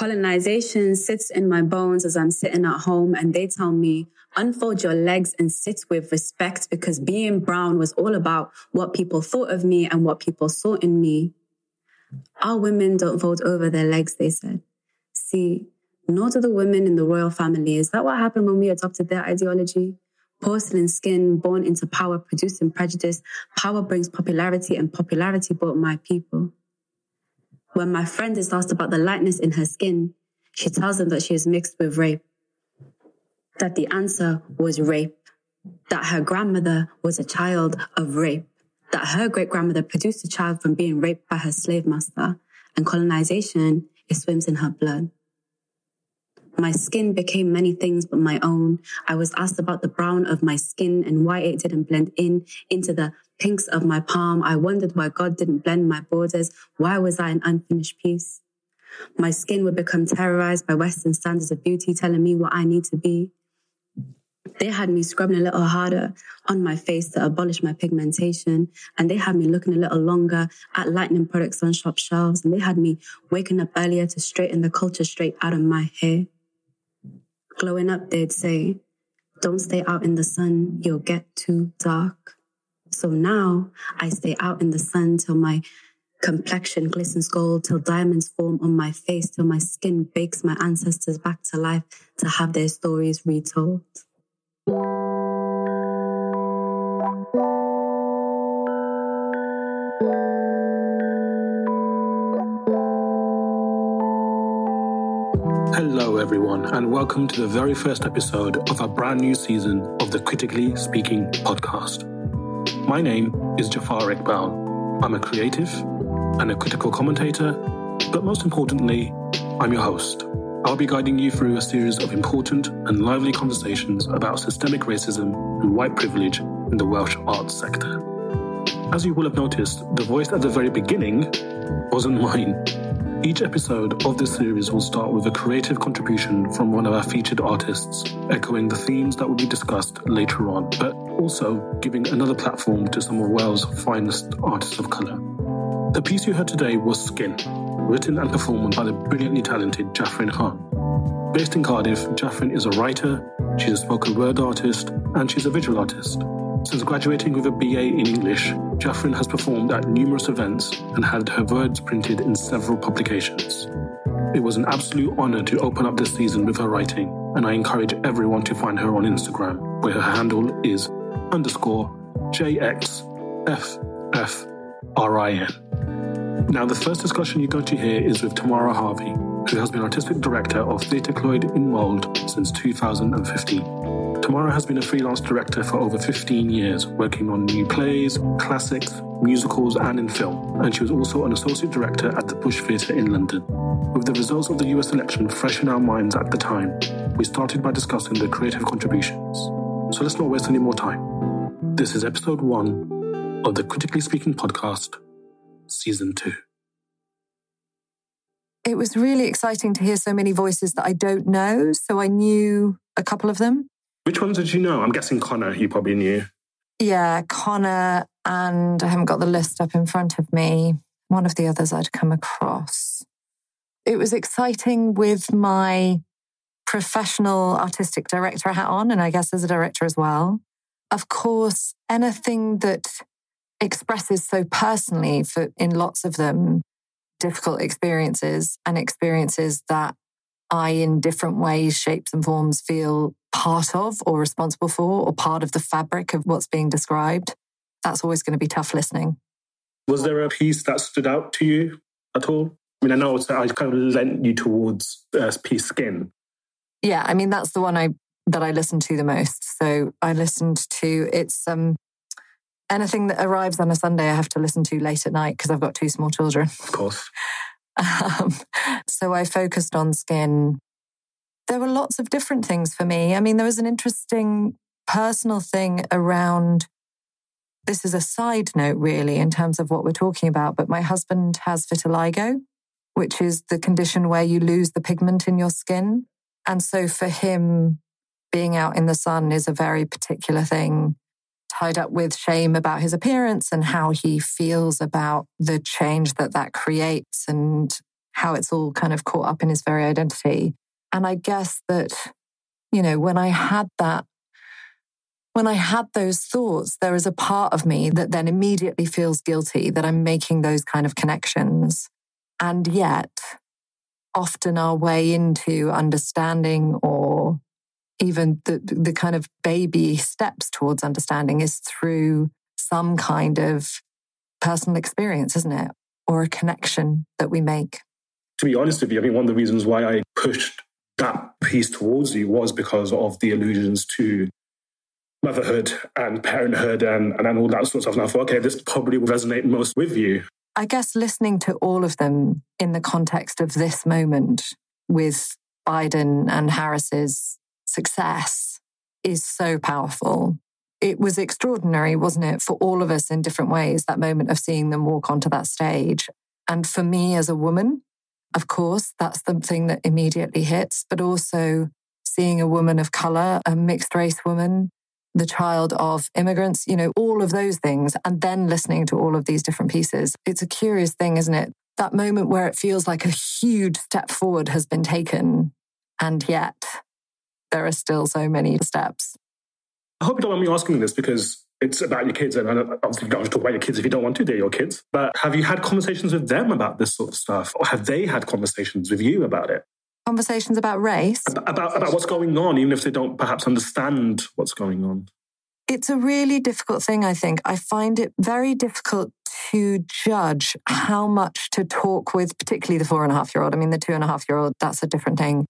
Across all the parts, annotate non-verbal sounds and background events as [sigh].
Colonization sits in my bones as I'm sitting at home and they tell me, unfold your legs and sit with respect because being brown was all about what people thought of me and what people saw in me. Our women don't fold over their legs, they said. See, nor do the women in the royal family. Is that what happened when we adopted their ideology? Porcelain skin, born into power, producing prejudice. Power brings popularity, and popularity brought my people. When my friend is asked about the lightness in her skin, she tells them that she is mixed with rape. That the answer was rape. That her grandmother was a child of rape. That her great grandmother produced a child from being raped by her slave master. And colonization, it swims in her blood. My skin became many things but my own. I was asked about the brown of my skin and why it didn't blend in into the pinks of my palm. I wondered why God didn't blend my borders. Why was I an unfinished piece? My skin would become terrorized by Western standards of beauty telling me what I need to be. They had me scrubbing a little harder on my face to abolish my pigmentation. And they had me looking a little longer at lightning products on shop shelves. And they had me waking up earlier to straighten the culture straight out of my hair. Glowing up, they'd say, don't stay out in the sun, you'll get too dark. So now I stay out in the sun till my complexion glistens gold, till diamonds form on my face, till my skin bakes my ancestors back to life to have their stories retold. Hello, everyone, and welcome to the very first episode of a brand new season of the Critically Speaking podcast. My name is Jafar Iqbal. I'm a creative and a critical commentator, but most importantly, I'm your host. I'll be guiding you through a series of important and lively conversations about systemic racism and white privilege in the Welsh arts sector. As you will have noticed, the voice at the very beginning wasn't mine. Each episode of this series will start with a creative contribution from one of our featured artists, echoing the themes that will be discussed later on, but also giving another platform to some of Wales' finest artists of colour. The piece you heard today was Skin, written and performed by the brilliantly talented Jafrin Khan. Based in Cardiff, Jafrin is a writer, she's a spoken word artist, and she's a visual artist. Since graduating with a BA in English, Jafrin has performed at numerous events and had her words printed in several publications. It was an absolute honor to open up this season with her writing, and I encourage everyone to find her on Instagram, where her handle is underscore JXFFRIN. Now, the first discussion you're going to hear is with Tamara Harvey, who has been artistic director of Theatre Clwyd in Mold since 2015. Tamara has been a freelance director for over 15 years, working on new plays, classics, musicals, and in film. And she was also an associate director at the Bush Theatre in London. With the results of the US election fresh in our minds at the time, we started by discussing the creative contributions. So let's not waste any more time. This is episode one of the Critically Speaking podcast, season two. It was really exciting to hear so many voices that I don't know. So I knew a couple of them. Which ones did you know? I'm guessing Connor, you probably knew. Yeah, Connor, and I haven't got the list up in front of me. One of the others I'd come across. It was exciting with my professional artistic director hat on, and I guess as a director as well. Of course, anything that expresses so personally for in lots of them difficult experiences and experiences that I, in different ways, shapes, and forms, feel part of or responsible for or part of the fabric of what's being described, that's always going to be tough listening. Was there a piece that stood out to you at all? I mean, I know I kind of lent you towards uh, piece Skin. Yeah, I mean, that's the one I that I listened to the most. So I listened to it's um anything that arrives on a Sunday I have to listen to late at night because I've got two small children. Of course. [laughs] Um, so I focused on skin. There were lots of different things for me. I mean, there was an interesting personal thing around this is a side note, really, in terms of what we're talking about. But my husband has vitiligo, which is the condition where you lose the pigment in your skin. And so for him, being out in the sun is a very particular thing tied up with shame about his appearance and how he feels about the change that that creates and how it's all kind of caught up in his very identity. And I guess that, you know, when I had that, when I had those thoughts, there is a part of me that then immediately feels guilty that I'm making those kind of connections. And yet, often our way into understanding or even the, the kind of baby steps towards understanding is through some kind of personal experience, isn't it? Or a connection that we make. To be honest with you, I mean, one of the reasons why I pushed that piece towards you was because of the allusions to motherhood and parenthood and, and, and all that sort of stuff. And I thought, okay, this probably will resonate most with you. I guess listening to all of them in the context of this moment with Biden and Harris's success is so powerful. It was extraordinary, wasn't it, for all of us in different ways, that moment of seeing them walk onto that stage. And for me as a woman, of course, that's the thing that immediately hits, but also seeing a woman of color, a mixed race woman, the child of immigrants, you know, all of those things, and then listening to all of these different pieces. It's a curious thing, isn't it? That moment where it feels like a huge step forward has been taken, and yet there are still so many steps. I hope you don't mind me asking this because it's about your kids, and obviously you don't have to talk about your kids if you don't want to. They're your kids. But have you had conversations with them about this sort of stuff, or have they had conversations with you about it? Conversations about race, about about what's going on, even if they don't perhaps understand what's going on. It's a really difficult thing. I think I find it very difficult to judge how much to talk with, particularly the four and a half year old. I mean, the two and a half year old, that's a different thing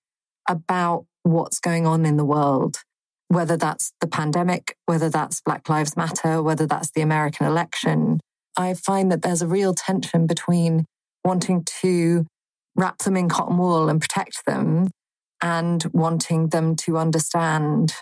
about what's going on in the world, whether that's the pandemic, whether that's Black Lives Matter, whether that's the American election. I find that there's a real tension between wanting to wrap them in cotton wool and protect them and wanting them to understand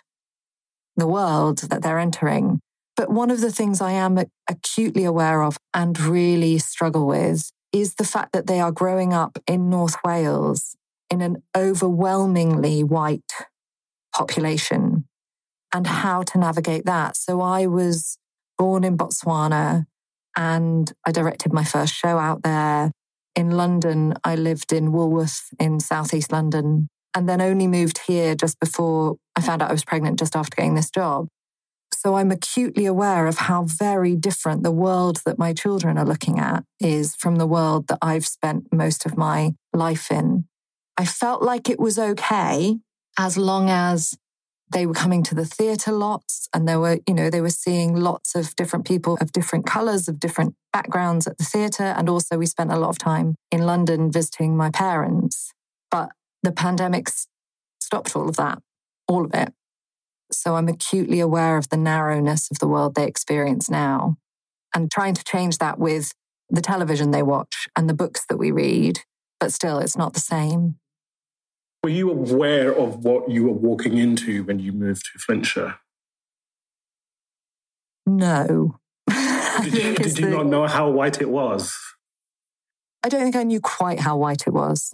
the world that they're entering. But one of the things I am acutely aware of and really struggle with is the fact that they are growing up in North Wales in an overwhelmingly white population and mm. how to navigate that. So I was born in Botswana and I directed my first show out there. In London, I lived in Woolwich in Southeast London and then only moved here just before I found out I was pregnant just after getting this job. So I'm acutely aware of how very different the world that my children are looking at is from the world that I've spent most of my life in. I felt like it was okay as long as they were coming to the theatre lots and there were, you know, they were seeing lots of different people of different colours, of different backgrounds at the theatre. And also, we spent a lot of time in London visiting my parents. But the pandemic stopped all of that, all of it. So I'm acutely aware of the narrowness of the world they experience now and trying to change that with the television they watch and the books that we read. But still, it's not the same. Were you aware of what you were walking into when you moved to Flintshire? No. Did you, [laughs] did you the... not know how white it was? I don't think I knew quite how white it was.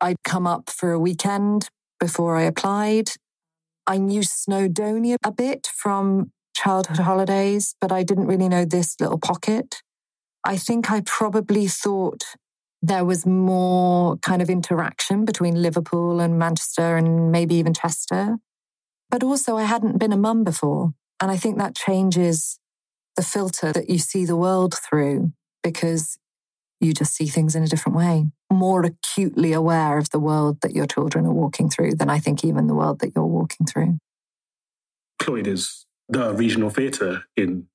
I'd come up for a weekend before I applied. I knew Snowdonia a bit from childhood holidays, but I didn't really know this little pocket. I think I probably thought there was more kind of interaction between Liverpool and Manchester and maybe even Chester. But also, I hadn't been a mum before. And I think that changes the filter that you see the world through because you just see things in a different way, more acutely aware of the world that your children are walking through than I think even the world that you're walking through. Clwyd is the regional theatre in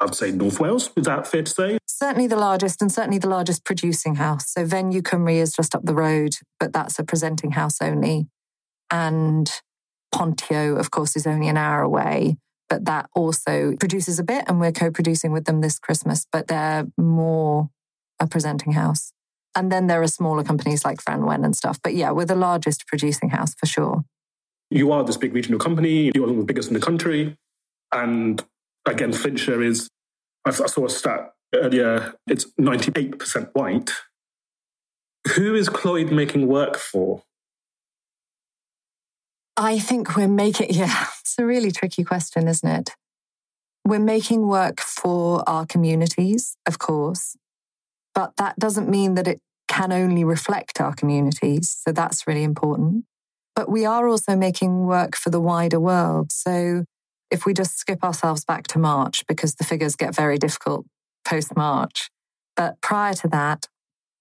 I'd say North Wales. Is that fair to say? Certainly the largest and certainly the largest producing house. So Venue Cymru is just up the road, but that's a presenting house only. And Pontio, of course, is only an hour away, but that also produces a bit and we're co-producing with them this Christmas, but they're more a presenting house. And then there are smaller companies like Wen and stuff. But yeah, we're the largest producing house for sure. You are this big regional company. You're one of the biggest in the country. And again, Flintshire is, I saw a stat earlier, it's 98% white. Who is Clwyd making work for? I think we're making, [laughs] yeah, it's a really tricky question, isn't it? We're making work for our communities, of course, but that doesn't mean that it can only reflect our communities. So that's really important. But we are also making work for the wider world. So if we just skip ourselves back to March, because the figures get very difficult post March. But prior to that,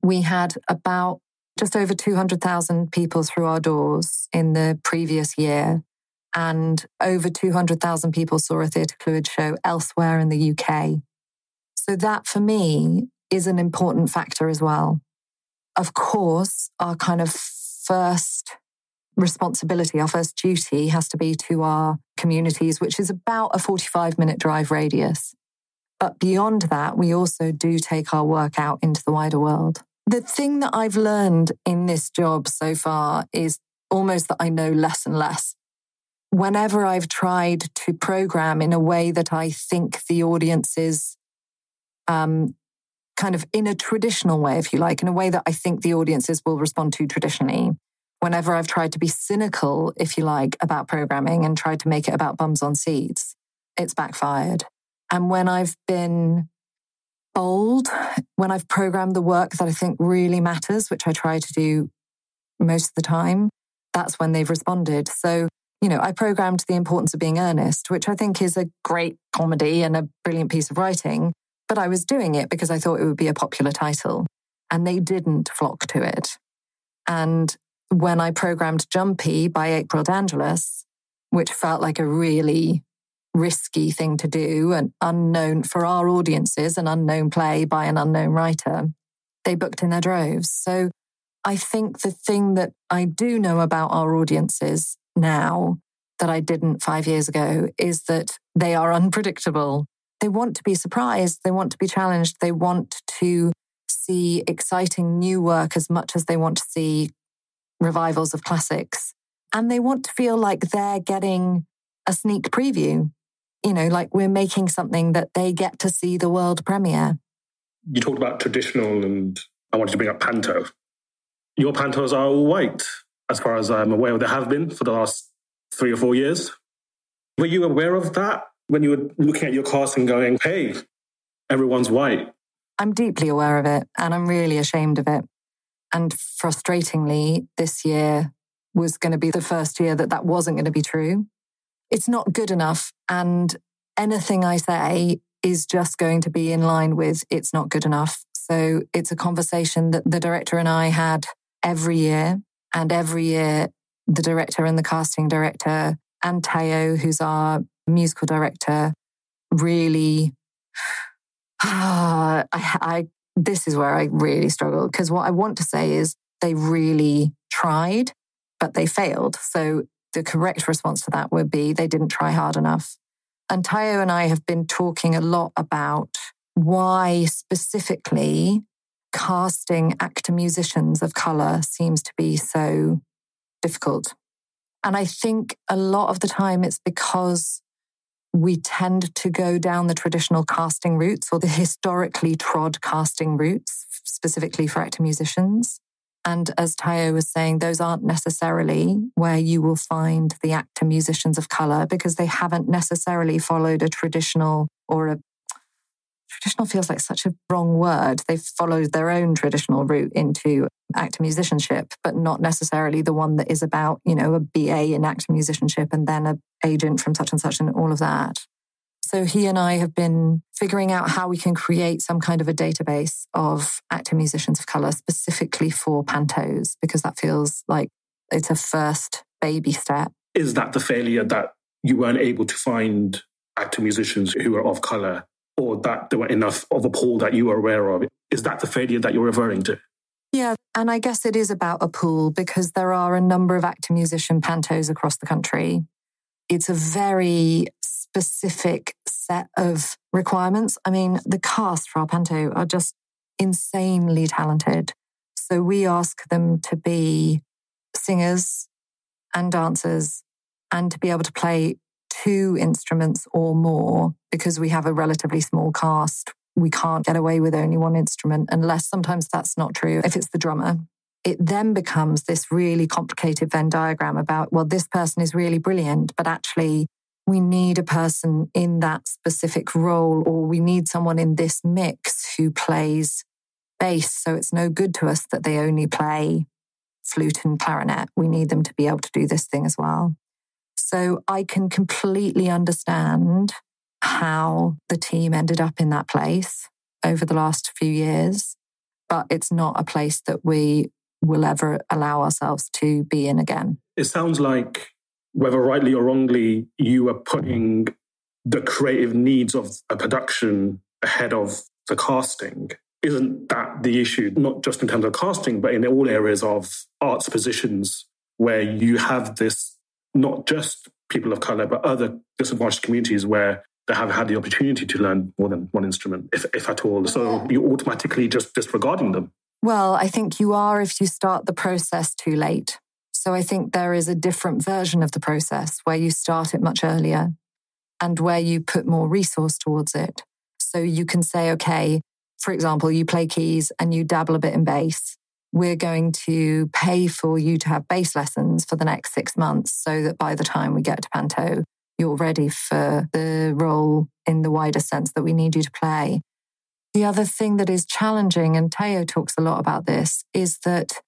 we had about just over 200,000 people through our doors in the previous year. And over 200,000 people saw a Theatre Clwyd show elsewhere in the UK. So that for me is an important factor as well. Of course, our kind of first responsibility, our first duty has to be to our communities, which is about a 45 minute drive radius. But beyond that, we also do take our work out into the wider world. The thing that I've learned in this job so far is almost that I know less and less. Whenever I've tried to program in a way that I think the audience is um, kind of in a traditional way, if you like, in a way that I think the audiences will respond to traditionally. Whenever I've tried to be cynical, if you like, about programming and tried to make it about bums on seats, it's backfired. And when I've been bold, when I've programmed the work that I think really matters, which I try to do most of the time, that's when they've responded. So, you know, I programmed The Importance of Being Earnest, which I think is a great comedy and a brilliant piece of writing. But I was doing it because I thought it would be a popular title. And they didn't flock to it. And when I programmed Jumpy by April De Angelis, which felt like a really risky thing to do, and unknown for our audiences, an unknown play by an unknown writer, they booked in their droves. So I think the thing that I do know about our audiences now that I didn't five years ago is that they are unpredictable. They want to be surprised. They want to be challenged. They want to see exciting new work as much as they want to see revivals of classics. And they want to feel like they're getting a sneak preview you know, like we're making something that they get to see the world premiere. You talked about traditional, and I wanted to bring up panto. Your pantos are all white, as far as I'm aware. They have been for the last three or four years. Were you aware of that when you were looking at your cast and going, hey, everyone's white? I'm deeply aware of it, and I'm really ashamed of it. And frustratingly, this year was going to be the first year that that wasn't going to be true it's not good enough. And anything I say is just going to be in line with it's not good enough. So it's a conversation that the director and I had every year. And every year, the director and the casting director and Tayo, who's our musical director, really. [sighs] I, I, this is where I really struggle because what I want to say is they really tried, but they failed. So the correct response to that would be they didn't try hard enough. And Tayo and I have been talking a lot about why specifically casting actor musicians of color seems to be so difficult. And I think a lot of the time it's because we tend to go down the traditional casting routes or the historically trod casting routes, specifically for actor musicians. And as Tayo was saying, those aren't necessarily where you will find the actor musicians of color because they haven't necessarily followed a traditional or a traditional feels like such a wrong word. They've followed their own traditional route into actor musicianship, but not necessarily the one that is about, you know, a BA in actor musicianship and then a agent from such and such and all of that. So he and I have been figuring out how we can create some kind of a database of actor musicians of color specifically for pantos, because that feels like it's a first baby step. Is that the failure that you weren't able to find actor musicians who are of color or that there were enough of a pool that you were aware of? Is that the failure that you're referring to? Yeah, and I guess it is about a pool because there are a number of actor musician pantos across the country. It's a very specific set of requirements. I mean, the cast for our panto are just insanely talented. So we ask them to be singers and dancers and to be able to play two instruments or more because we have a relatively small cast. We can't get away with only one instrument unless sometimes that's not true if it's the drummer. It then becomes this really complicated Venn diagram about, well, this person is really brilliant, but actually we need a person in that specific role, or we need someone in this mix who plays bass, so it's no good to us that they only play flute and clarinet. We need them to be able to do this thing as well. So I can completely understand how the team ended up in that place over the last few years, but it's not a place that we will ever allow ourselves to be in again. It sounds like, whether rightly or wrongly, you are putting the creative needs of a production ahead of the casting. Isn't that the issue? Not just in terms of casting, but in all areas of arts positions where you have this, not just people of color, but other disadvantaged communities where they have had the opportunity to learn more than one instrument, if, if at all. So you're automatically just disregarding them. Well, I think you are if you start the process too late. So I think there is a different version of the process where you start it much earlier and where you put more resource towards it. So you can say, okay, for example, you play keys and you dabble a bit in bass. We're going to pay for you to have bass lessons for the next six months so that by the time we get to Panto, you're ready for the role in the wider sense that we need you to play. The other thing that is challenging, and Tayo talks a lot about this, is that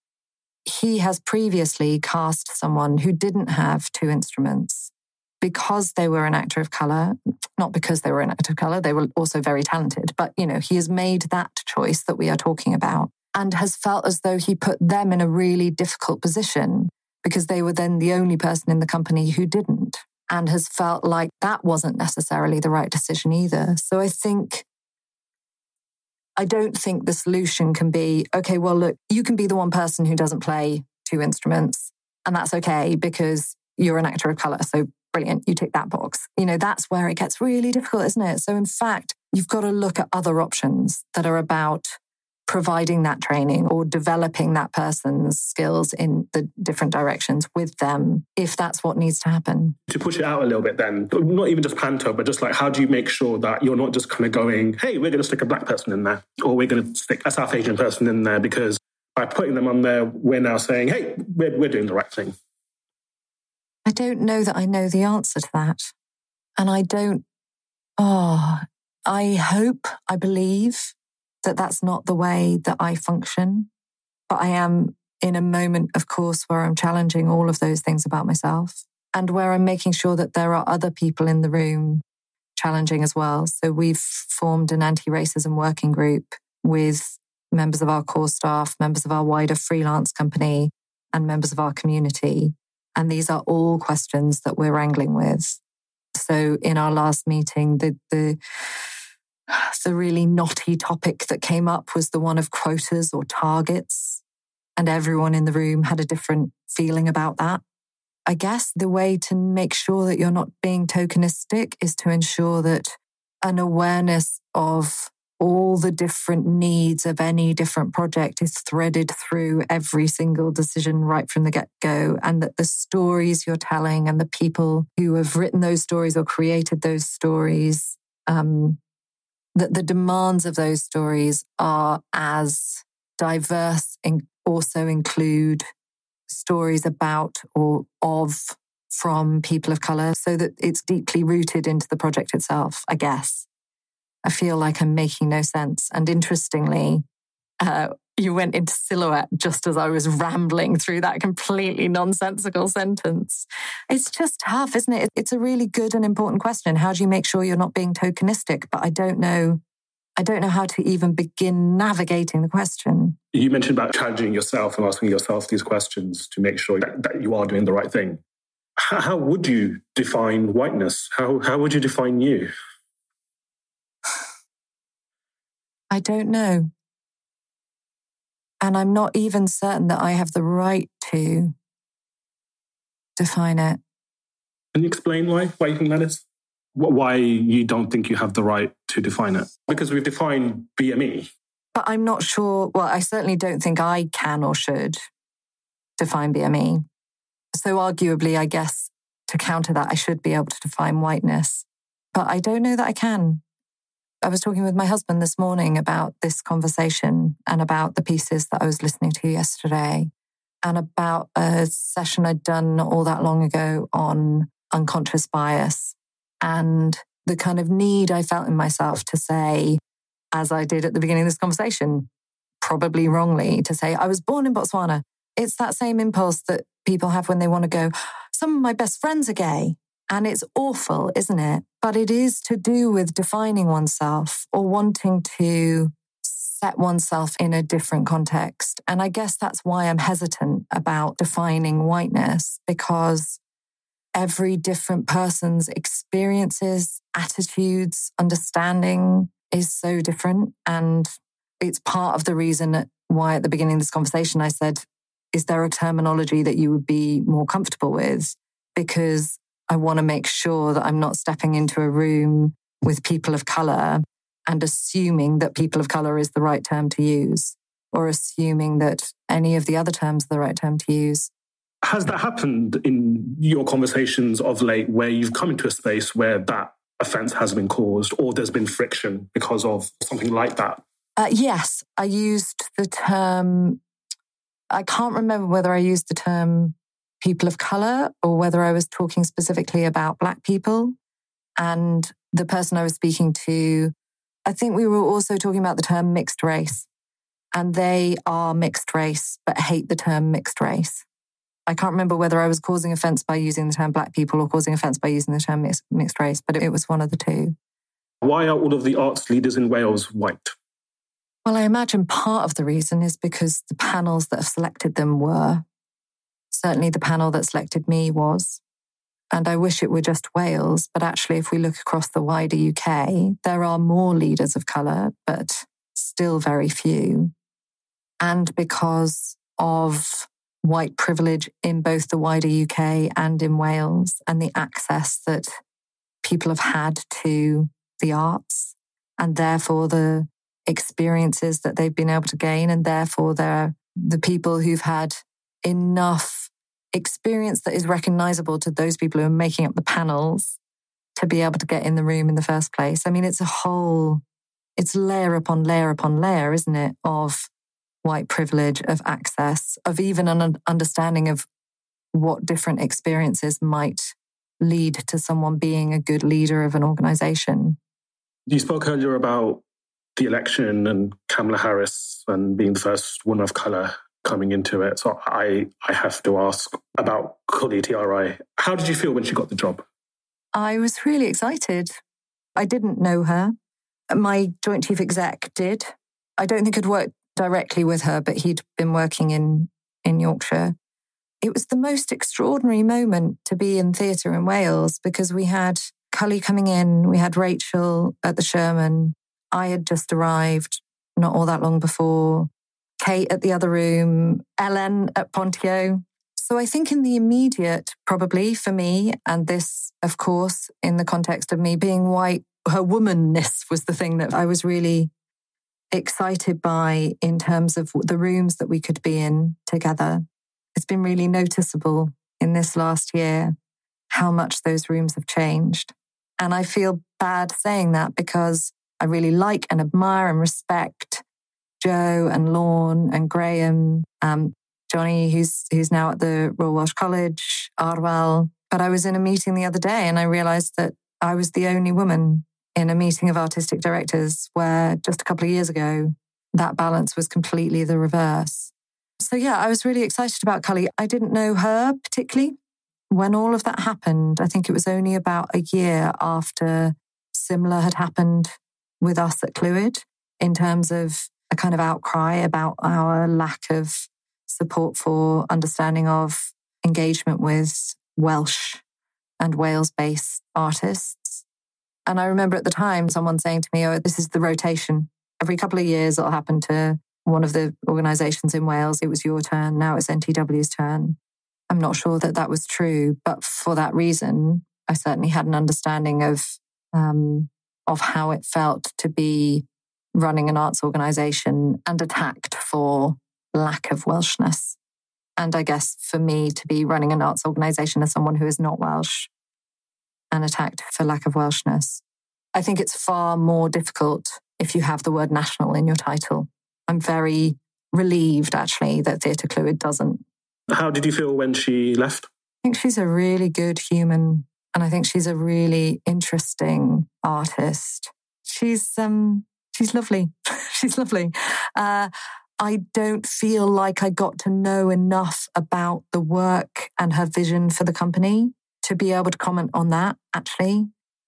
he has previously cast someone who didn't have two instruments because they were an actor of color, not because they were an actor of color, they were also very talented. But, you know, he has made that choice that we are talking about and has felt as though he put them in a really difficult position because they were then the only person in the company who didn't and has felt like that wasn't necessarily the right decision either. So I think I don't think the solution can be, okay, well, look, you can be the one person who doesn't play two instruments, and that's okay because you're an actor of color. So brilliant, you tick that box. You know, that's where it gets really difficult, isn't it? So, in fact, you've got to look at other options that are about providing that training or developing that person's skills in the different directions with them if that's what needs to happen. To push it out a little bit, then, not even just Panto, but just like how do you make sure that you're not just kind of going, hey, we're going to stick a black person in there or we're going to stick a South Asian person in there because by putting them on there, we're now saying, hey, we're, we're doing the right thing. I don't know that I know the answer to that. And I don't, oh, I hope, I believe that that's not the way that I function. But I am in a moment, of course, where I'm challenging all of those things about myself and where I'm making sure that there are other people in the room challenging as well. So we've formed an anti racism working group with members of our core staff, members of our wider freelance company, and members of our community. And these are all questions that we're wrangling with. So in our last meeting, the, the, the really knotty topic that came up was the one of quotas or targets. And everyone in the room had a different feeling about that. I guess the way to make sure that you're not being tokenistic is to ensure that an awareness of all the different needs of any different project is threaded through every single decision right from the get go. And that the stories you're telling and the people who have written those stories or created those stories um, that the demands of those stories are as diverse and also include stories about or of from people of color so that it's deeply rooted into the project itself, I guess. I feel like I'm making no sense. And interestingly, uh, you went into silhouette just as I was rambling through that completely nonsensical sentence. It's just tough, isn't it? It's a really good and important question. How do you make sure you're not being tokenistic? But I don't know. I don't know how to even begin navigating the question. You mentioned about challenging yourself and asking yourself these questions to make sure that, that you are doing the right thing. How, how would you define whiteness? How, how would you define you? [sighs] I don't know. And I'm not even certain that I have the right to define it. Can you explain why? Why you think that is? Why you don't think you have the right to define it? Because we've defined BME. But I'm not sure. Well, I certainly don't think I can or should define BME. So, arguably, I guess to counter that, I should be able to define whiteness. But I don't know that I can. I was talking with my husband this morning about this conversation and about the pieces that I was listening to yesterday and about a session I'd done all that long ago on unconscious bias and the kind of need I felt in myself to say, as I did at the beginning of this conversation, probably wrongly, to say, I was born in Botswana. It's that same impulse that people have when they want to go, some of my best friends are gay. And it's awful, isn't it? But it is to do with defining oneself or wanting to set oneself in a different context. And I guess that's why I'm hesitant about defining whiteness because every different person's experiences, attitudes, understanding is so different. And it's part of the reason why at the beginning of this conversation I said, is there a terminology that you would be more comfortable with? Because I want to make sure that I'm not stepping into a room with people of color and assuming that people of color is the right term to use or assuming that any of the other terms are the right term to use. Has that happened in your conversations of late where you've come into a space where that offense has been caused or there's been friction because of something like that? Uh, yes, I used the term, I can't remember whether I used the term people of color or whether I was talking specifically about Black people. And the person I was speaking to, I think we were also talking about the term mixed race. And they are mixed race, but hate the term mixed race. I can't remember whether I was causing offense by using the term black people or causing offense by using the term mixed, mixed race, but it was one of the two. Why are all of the arts leaders in Wales white? Well, I imagine part of the reason is because the panels that have selected them were. Certainly, the panel that selected me was. And I wish it were just Wales, but actually, if we look across the wider UK, there are more leaders of colour, but still very few. And because of white privilege in both the wider UK and in Wales, and the access that people have had to the arts, and therefore the experiences that they've been able to gain, and therefore they're the people who've had enough experience that is recognizable to those people who are making up the panels to be able to get in the room in the first place. I mean, it's a whole, it's layer upon layer upon layer, isn't it, of white privilege, of access, of even an understanding of what different experiences might lead to someone being a good leader of an organization. You spoke earlier about the election and Kamala Harris and being the first woman of color coming into it. So I, I have to ask about Kully Thiarai. How did you feel when she got the job? I was really excited. I didn't know her. My joint chief exec did. I don't think I'd worked directly with her, but he'd been working in, in Yorkshire. It was the most extraordinary moment to be in theatre in Wales because we had Kully coming in, we had Rachel at the Sherman. I had just arrived not all that long before. Kate at the other room, Elen at Pontio. So I think in the immediate, probably for me, and this, of course, in the context of me being white, her womanness was the thing that I was really excited by in terms of the rooms that we could be in together. It's been really noticeable in this last year how much those rooms have changed. And I feel bad saying that because I really like and admire and respect Joe and Lorne and Graham, um, Johnny, who's who's now at the Royal Welsh College, Arwel. But I was in a meeting the other day and I realized that I was the only woman in a meeting of artistic directors where just a couple of years ago, that balance was completely the reverse. So, yeah, I was really excited about Kully. I didn't know her particularly. When all of that happened, I think it was only about a year after similar had happened with us at Clwyd in terms of a kind of outcry about our lack of support for understanding of engagement with Welsh and Wales based artists. And I remember at the time someone saying to me, Oh, this is the rotation. Every couple of years, it'll happen to one of the organizations in Wales. It was your turn. Now it's NTW's turn. I'm not sure that that was true, but for that reason, I certainly had an understanding of um, of how it felt to be running an arts organization and attacked for lack of Welshness. And I guess for me to be running an arts organization as someone who is not Welsh and attacked for lack of Welshness. I think it's far more difficult if you have the word national in your title. I'm very relieved actually that Theatre Clwyd doesn't. How did you feel when she left? I think she's a really good human and I think she's a really interesting artist. She's um she's lovely. [laughs] she's lovely. Uh, I don't feel like I got to know enough about the work and her vision for the company to be able to comment on that, actually.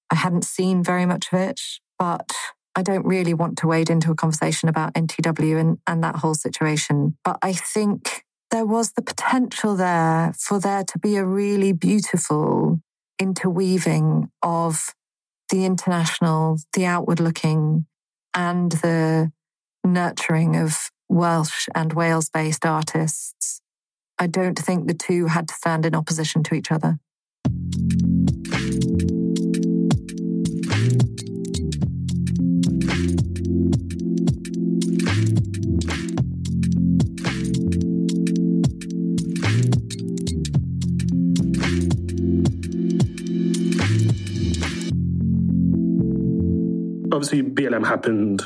I hadn't seen very much of it, but I don't really want to wade into a conversation about NTW and, and that whole situation. But I think there was the potential there for there to be a really beautiful interweaving of the international, the outward looking, and the nurturing of Welsh and Wales based artists. I don't think the two had to stand in opposition to each other. Obviously BLM happened,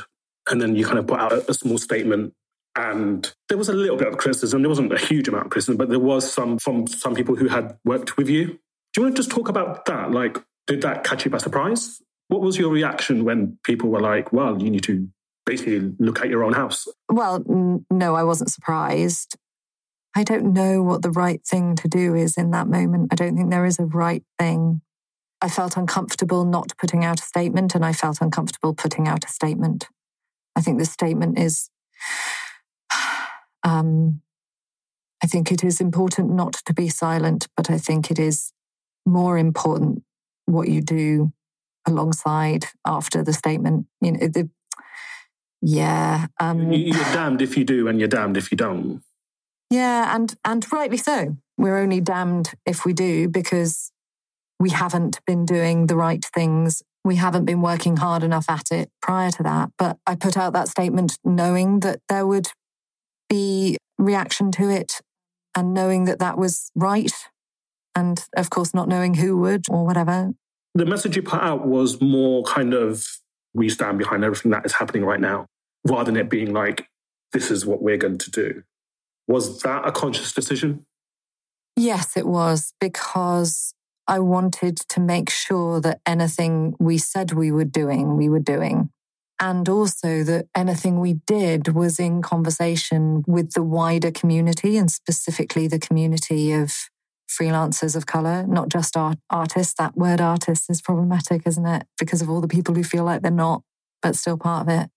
and then you kind of put out a, a small statement. And there was a little bit of criticism. There wasn't a huge amount of criticism, but there was some from some people who had worked with you. Do you want to just talk about that? Like, did that catch you by surprise? What was your reaction when people were like, well, you need to basically look at your own house? Well, n- no, I wasn't surprised. I don't know what the right thing to do is in that moment. I don't think there is a right thing. I felt uncomfortable not putting out a statement, and I felt uncomfortable putting out a statement. I think the statement is, [sighs] um, I think it is important not to be silent, but I think it is more important what you do alongside after the statement. You know, the, yeah. Um, you're damned if you do, and you're damned if you don't. Yeah, and and rightly so. We're only damned if we do because we haven't been doing the right things. We haven't been working hard enough at it prior to that. But I put out that statement knowing that there would be reaction to it and knowing that that was right. And of course, not knowing who would or whatever. The message you put out was more kind of we stand behind everything that is happening right now, rather than it being like, this is what we're going to do. Was that a conscious decision? Yes, it was because I wanted to make sure that anything we said we were doing, we were doing. And also that anything we did was in conversation with the wider community and specifically the community of freelancers of color, not just art- artists. That word artist is problematic, isn't it? Because of all the people who feel like they're not, but still part of it.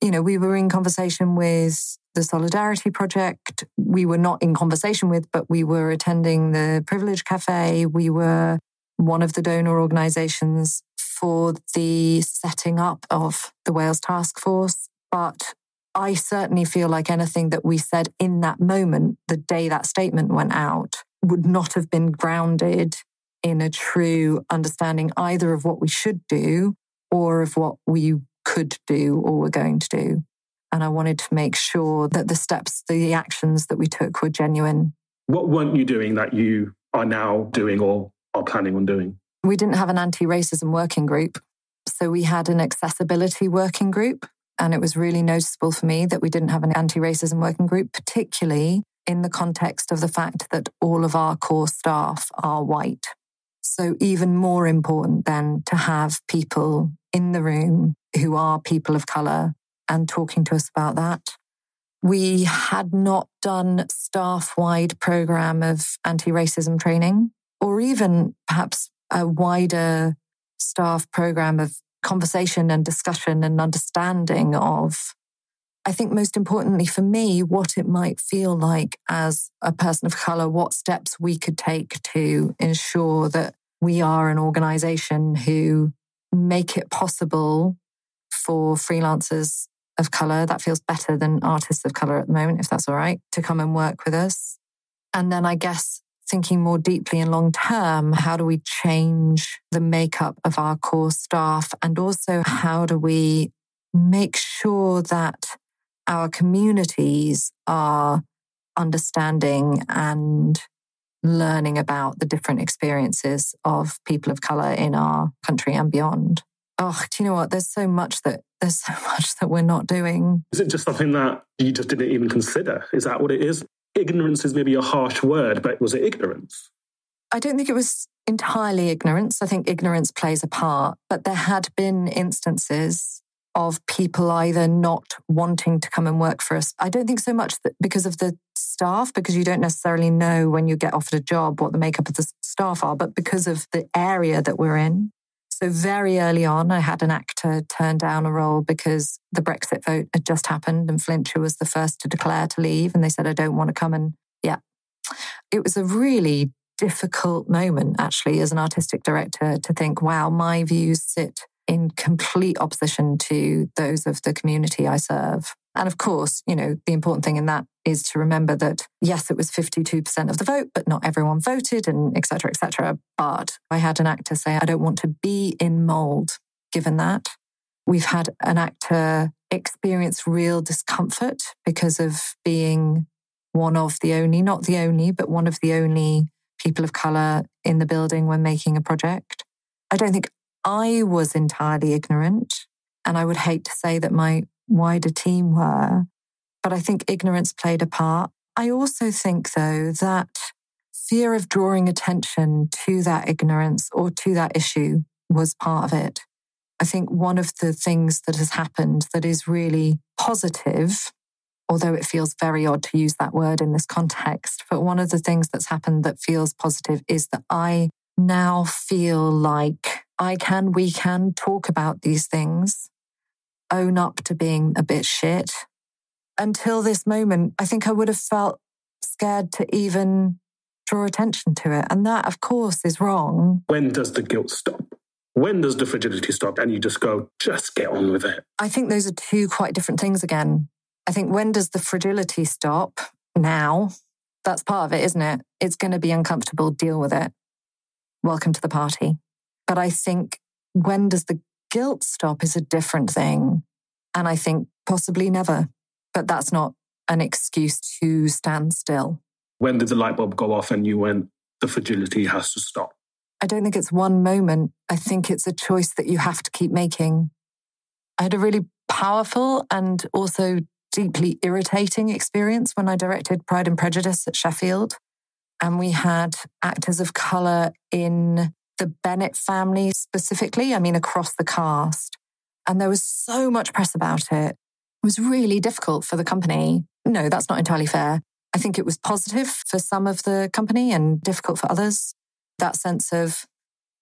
You know, we were in conversation with the Solidarity Project. We were not in conversation with, but we were attending the Privilege Cafe. We were one of the donor organizations for the setting up of the Wales Task Force. But I certainly feel like anything that we said in that moment, the day that statement went out, would not have been grounded in a true understanding either of what we should do or of what we could do or were going to do. And I wanted to make sure that the steps, the actions that we took were genuine. What weren't you doing that you are now doing or are planning on doing? We didn't have an anti racism working group. So we had an accessibility working group. And it was really noticeable for me that we didn't have an anti racism working group, particularly in the context of the fact that all of our core staff are white. So, even more important than to have people in the room who are people of colour and talking to us about that. We had not done staff wide program of anti racism training or even perhaps a wider staff program of conversation and discussion and understanding of, I think most importantly for me, what it might feel like as a person of color, what steps we could take to ensure that we are an organization who make it possible for freelancers of color. That feels better than artists of color at the moment, if that's all right, to come and work with us. And then I guess thinking more deeply and long term, how do we change the makeup of our core staff? And also, how do we make sure that our communities are understanding and learning about the different experiences of people of color in our country and beyond? Oh, do you know what? There's so much that there's [laughs] so much that we're not doing. Is it just something that you just didn't even consider? Is that what it is? ignorance is maybe a harsh word, but was it ignorance? I don't think it was entirely ignorance. I think ignorance plays a part, but there had been instances of people either not wanting to come and work for us. I don't think so much that because of the staff, because you don't necessarily know when you get offered a job what the makeup of the staff are, but because of the area that we're in. So very early on, I had an actor turn down a role because the Brexit vote had just happened and Flintshire was the first to declare to leave. And they said, I don't want to come and yeah. It was a really difficult moment, actually, as an artistic director to think, wow, my views sit in complete opposition to those of the community I serve. And of course, you know, the important thing in that is to remember that yes, it was 52% of the vote, but not everyone voted and et cetera, et cetera. But I had an actor say, I don't want to be in Mold given that. We've had an actor experience real discomfort because of being one of the only, not the only, but one of the only people of colour in the building when making a project. I don't think I was entirely ignorant. And I would hate to say that my wider team were, but I think ignorance played a part. I also think, though, that fear of drawing attention to that ignorance or to that issue was part of it. I think one of the things that has happened that is really positive, although it feels very odd to use that word in this context, but one of the things that's happened that feels positive is that I now feel like I can, we can talk about these things, own up to being a bit shit. Until this moment, I think I would have felt scared to even draw attention to it. And that, of course, is wrong. When does the guilt stop? When does the fragility stop? And you just go, just get on with it. I think those are two quite different things again. I think when does the fragility stop? Now. That's part of it, isn't it? It's going to be uncomfortable. Deal with it. Welcome to the party. But I think when does the guilt stop is a different thing. And I think possibly never. But that's not an excuse to stand still. When did the light bulb go off and you went, the fragility has to stop? I don't think it's one moment. I think it's a choice that you have to keep making. I had a really powerful and also deeply irritating experience when I directed Pride and Prejudice at Sheffield. And we had actors of colour in the Bennet family specifically, I mean, across the cast. And there was so much press about it. Was really difficult for the company. No, that's not entirely fair. I think it was positive for some of the company and difficult for others. That sense of,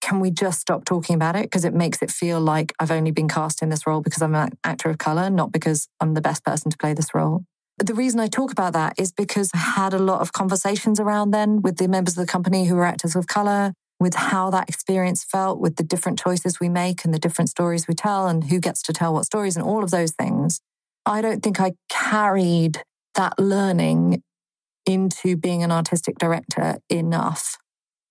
can we just stop talking about it? Because it makes it feel like I've only been cast in this role because I'm an actor of color, not because I'm the best person to play this role. The reason I talk about that is because I had a lot of conversations around then with the members of the company who were actors of color, with how that experience felt, with the different choices we make and the different stories we tell, and who gets to tell what stories, and all of those things. I don't think I carried that learning into being an artistic director enough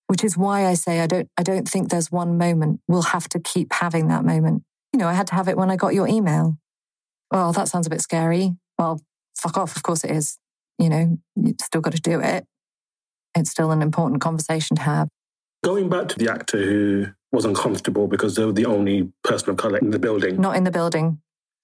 which is why I say I don't I don't think there's one moment. We'll have to keep having that moment. You know, I had to have it when I got your email. Well, that sounds a bit scary. Well, fuck off. Of course it is. You know, you've still got to do it. It's still an important conversation to have. Going back to the actor who was uncomfortable because they were the only person of color in the building. Not in the building,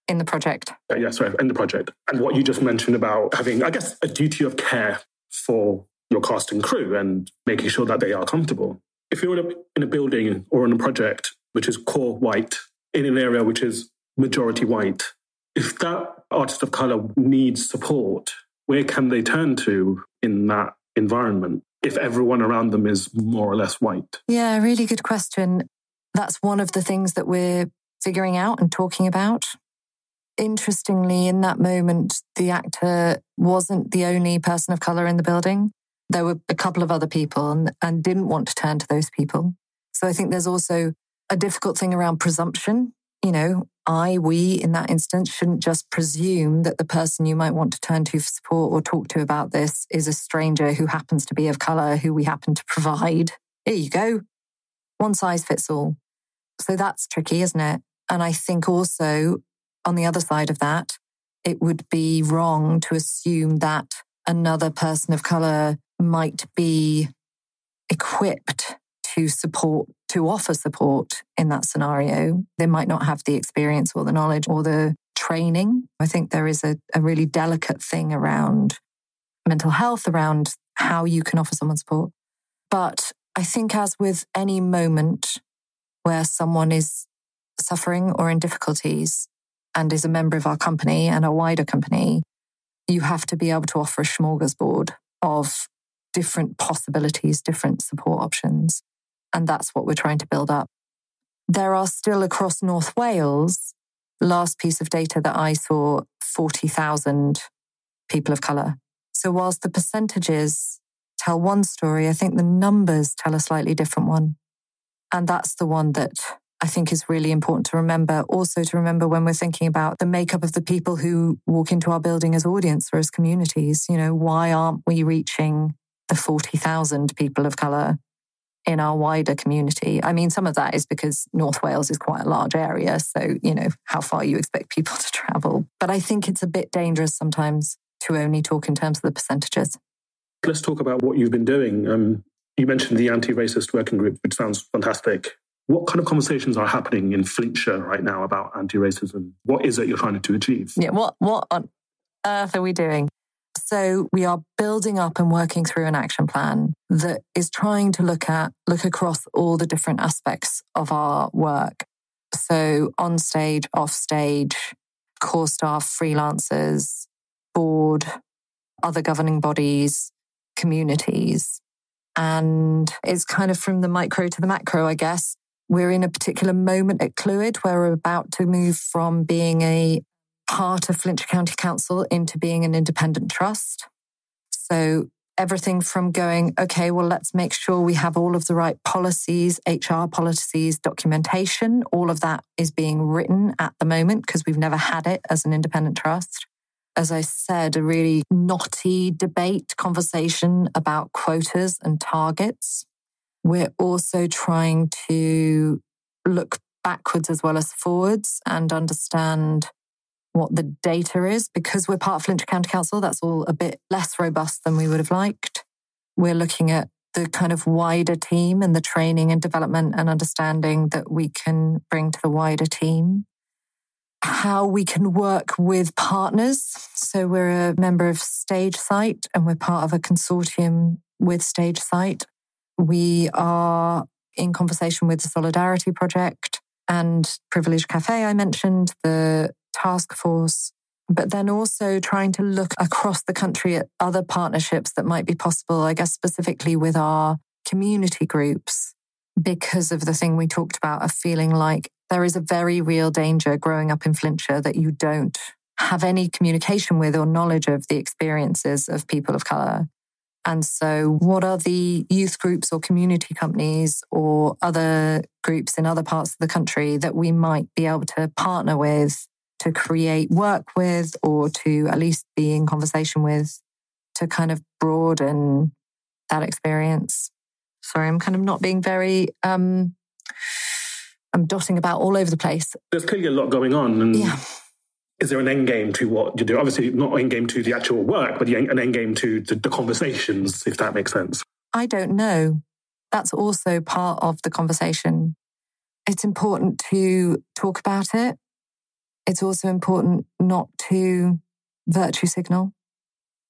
in the project. Uh, yeah, sorry, in the project. And what you just mentioned about having, I guess, a duty of care for your cast and crew and making sure that they are comfortable. If you're in a, in a building or in a project which is core white, in an area which is majority white, if that artist of color needs support, where can they turn to in that environment? if everyone around them is more or less white? Yeah, really good question. That's one of the things that we're figuring out and talking about. Interestingly, in that moment, the actor wasn't the only person of color in the building. There were a couple of other people and, and didn't want to turn to those people. So I think there's also a difficult thing around presumption. You know, I, we in that instance shouldn't just presume that the person you might want to turn to for support or talk to about this is a stranger who happens to be of color, who we happen to provide. Here you go. One size fits all. So that's tricky, isn't it? And I think also on the other side of that, it would be wrong to assume that another person of color might be equipped to support, to offer support in that scenario. They might not have the experience or the knowledge or the training. I think there is a, a really delicate thing around mental health, around how you can offer someone support. But I think, as with any moment where someone is suffering or in difficulties, and is a member of our company and a wider company, you have to be able to offer a smorgasbord of different possibilities, different support options. And that's what we're trying to build up. There are still across North Wales, last piece of data that I saw, 40,000 people of colour. So whilst the percentages tell one story, I think the numbers tell a slightly different one. And that's the one that I think is really important to remember. Also, to remember when we're thinking about the makeup of the people who walk into our building as audience or as communities. You know, why aren't we reaching the 40,000 people of colour in our wider community? I mean, some of that is because North Wales is quite a large area. So, you know, how far you expect people [laughs] to travel. But I think it's a bit dangerous sometimes to only talk in terms of the percentages. Let's talk about what you've been doing. Um, you mentioned the anti racist working group, which sounds fantastic. What kind of conversations are happening in Flintshire right now about anti-racism? What is it you're trying to achieve? Yeah, what what on earth are we doing? So we are building up and working through an action plan that is trying to look at look across all the different aspects of our work. So on stage, off stage, core staff, freelancers, board, other governing bodies, communities. And it's kind of from the micro to the macro, I guess. We're in a particular moment at Clwyd where we're about to move from being a part of Flintshire County Council into being an independent trust. So everything from going, okay, well, let's make sure we have all of the right policies, HR policies, documentation, all of that is being written at the moment because we've never had it as an independent trust. As I said, a really knotty debate conversation about quotas and targets. We're also trying to look backwards as well as forwards and understand what the data is. Because we're part of Flintshire County Council, that's all a bit less robust than we would have liked. We're looking at the kind of wider team and the training and development and understanding that we can bring to the wider team. How we can work with partners. So we're a member of Stage Sight and we're part of a consortium with Stage Sight we are in conversation with the Solidarity Project and Privilege Cafe, I mentioned, the task force, but then also trying to look across the country at other partnerships that might be possible, I guess, specifically with our community groups, because of the thing we talked about of feeling like there is a very real danger growing up in Flintshire that you don't have any communication with or knowledge of the experiences of people of colour. And so, what are the youth groups or community companies or other groups in other parts of the country that we might be able to partner with to create work with or to at least be in conversation with to kind of broaden that experience? Sorry, I'm kind of not being very, um, I'm dotting about all over the place. There's clearly a lot going on. And yeah is there an end game to what you do? Obviously, not end game to the actual work, but an end game to the, the conversations, if that makes sense. I don't know. That's also part of the conversation. It's important to talk about it. It's also important not to virtue signal.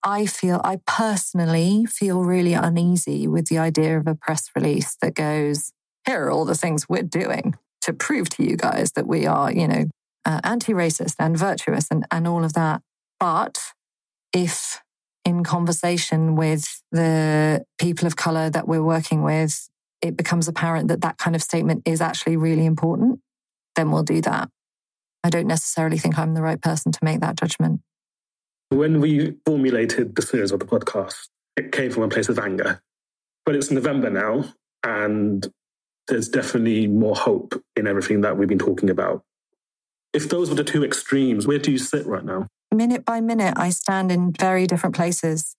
I feel, I personally feel really uneasy with the idea of a press release that goes, here are all the things we're doing to prove to you guys that we are, you know, uh, anti racist and virtuous and, and all of that. But if in conversation with the people of color that we're working with, it becomes apparent that that kind of statement is actually really important, then we'll do that. I don't necessarily think I'm the right person to make that judgment. When we formulated the series of the podcast, it came from a place of anger. But it's November now, and there's definitely more hope in everything that we've been talking about. If those were the two extremes, where do you sit right now? Minute by minute, I stand in very different places.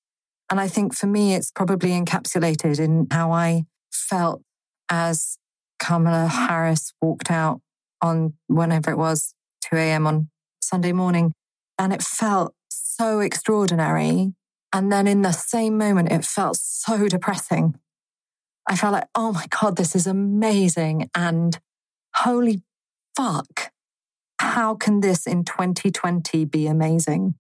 And I think for me, it's probably encapsulated in how I felt as Kamala Harris walked out on whenever it was, 2 a.m. on Sunday morning. And it felt so extraordinary. And then in the same moment, it felt so depressing. I felt like, oh my God, this is amazing. And holy fuck, how can this in 2020 be amazing?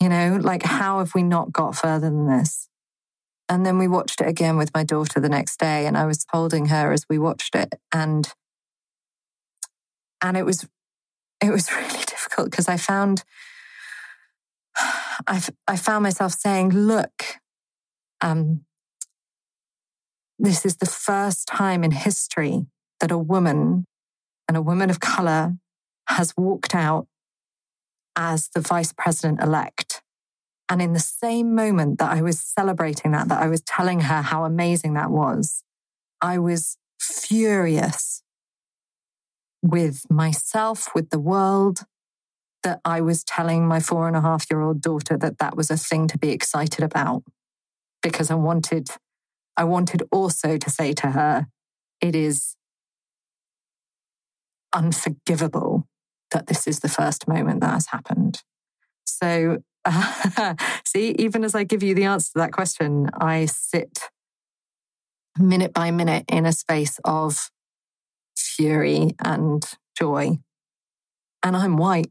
You know, like, how have we not got further than this? And then we watched it again with my daughter the next day, and I was holding her as we watched it. And and it was it was [laughs] really difficult because I found I, I found myself saying, look, um, this is the first time in history that a woman and a woman of color has walked out as the vice president elect. And in the same moment that I was celebrating that, that I was telling her how amazing that was, I was furious with myself, with the world, that I was telling my four and a half year old daughter that that was a thing to be excited about because I wanted, I wanted also to say to her, it is unforgivable that this is the first moment that has happened. So, uh, [laughs] see, even as I give you the answer to that question, I sit minute by minute in a space of fury and joy. And I'm white.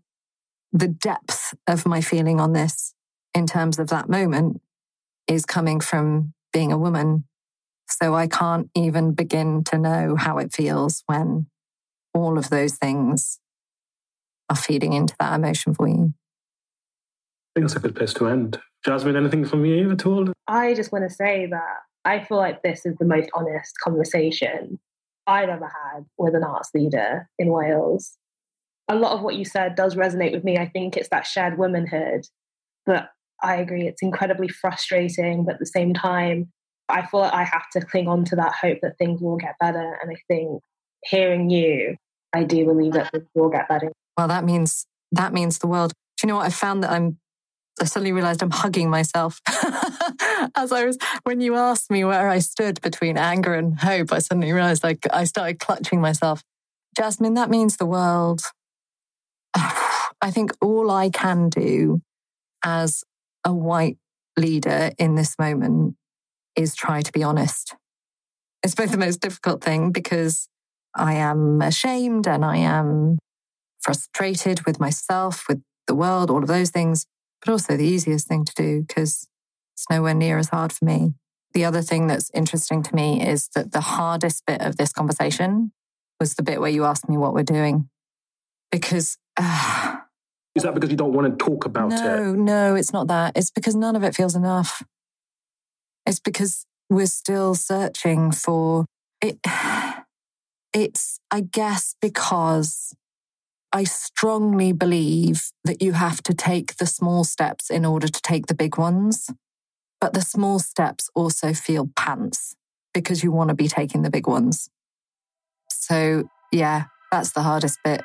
The depth of my feeling on this in terms of that moment is coming from being a woman. So I can't even begin to know how it feels when all of those things are feeding into that emotion for you. I think that's a good place to end. Jasmine, anything from you at all? I just want to say that I feel like this is the most honest conversation I've ever had with an arts leader in Wales. A lot of what you said does resonate with me. I think it's that shared womanhood. But I agree, it's incredibly frustrating. But at the same time, I feel like I have to cling on to that hope that things will get better. And I think hearing you, I do believe that things will get better. Well, that means that means the world. Do you know what? I found that I'm I suddenly realized I'm hugging myself. [laughs] As I was, when you asked me where I stood between anger and hope, I suddenly realized like I started clutching myself. Jasmine, that means the world. [sighs] I think all I can do as a white leader in this moment is try to be honest. It's both the most difficult thing because I am ashamed and I am frustrated with myself, with the world, all of those things but also the easiest thing to do because it's nowhere near as hard for me. The other thing that's interesting to me is that the hardest bit of this conversation was the bit where you asked me what we're doing. Because. Uh, [sighs] is that because you don't want to talk about no, it? No, no, it's not that. It's because none of it feels enough. It's because we're still searching for it. [sighs] It's, I guess, because I strongly believe that you have to take the small steps in order to take the big ones. But the small steps also feel pants because you want to be taking the big ones. So, yeah, that's the hardest bit.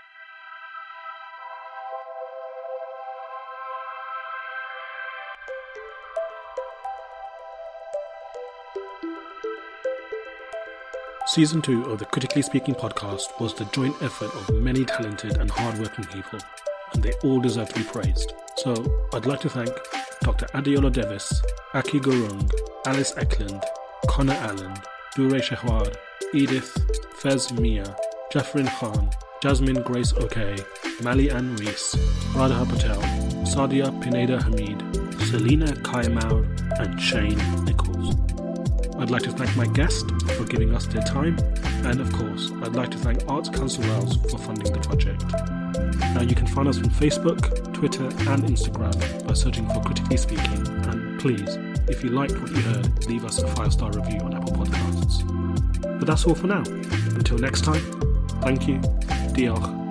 Season 2 of the Critically Speaking podcast was the joint effort of many talented and hardworking people, and they all deserve to be praised. So, I'd like to thank Dr. Adeola Davis, Aki Gurung, Alice Eklund, Connor Allen, Dure Shehwar, Edith, Fez Mia, Jeffrin Khan, Jasmine Grace Oke, Mali Ann Rees, Radha Patel, Sadia Pineda Hamid, Selina Kayamaur, and Shane Nichols. I'd like to thank my guest for giving us their time, and of course, I'd like to thank Arts Council Wales for funding the project. Now, you can find us on Facebook, Twitter, and Instagram by searching for Critically Speaking, and please, if you liked what you heard, leave us a five star review on Apple Podcasts. But that's all for now. Until next time, thank you, diolch.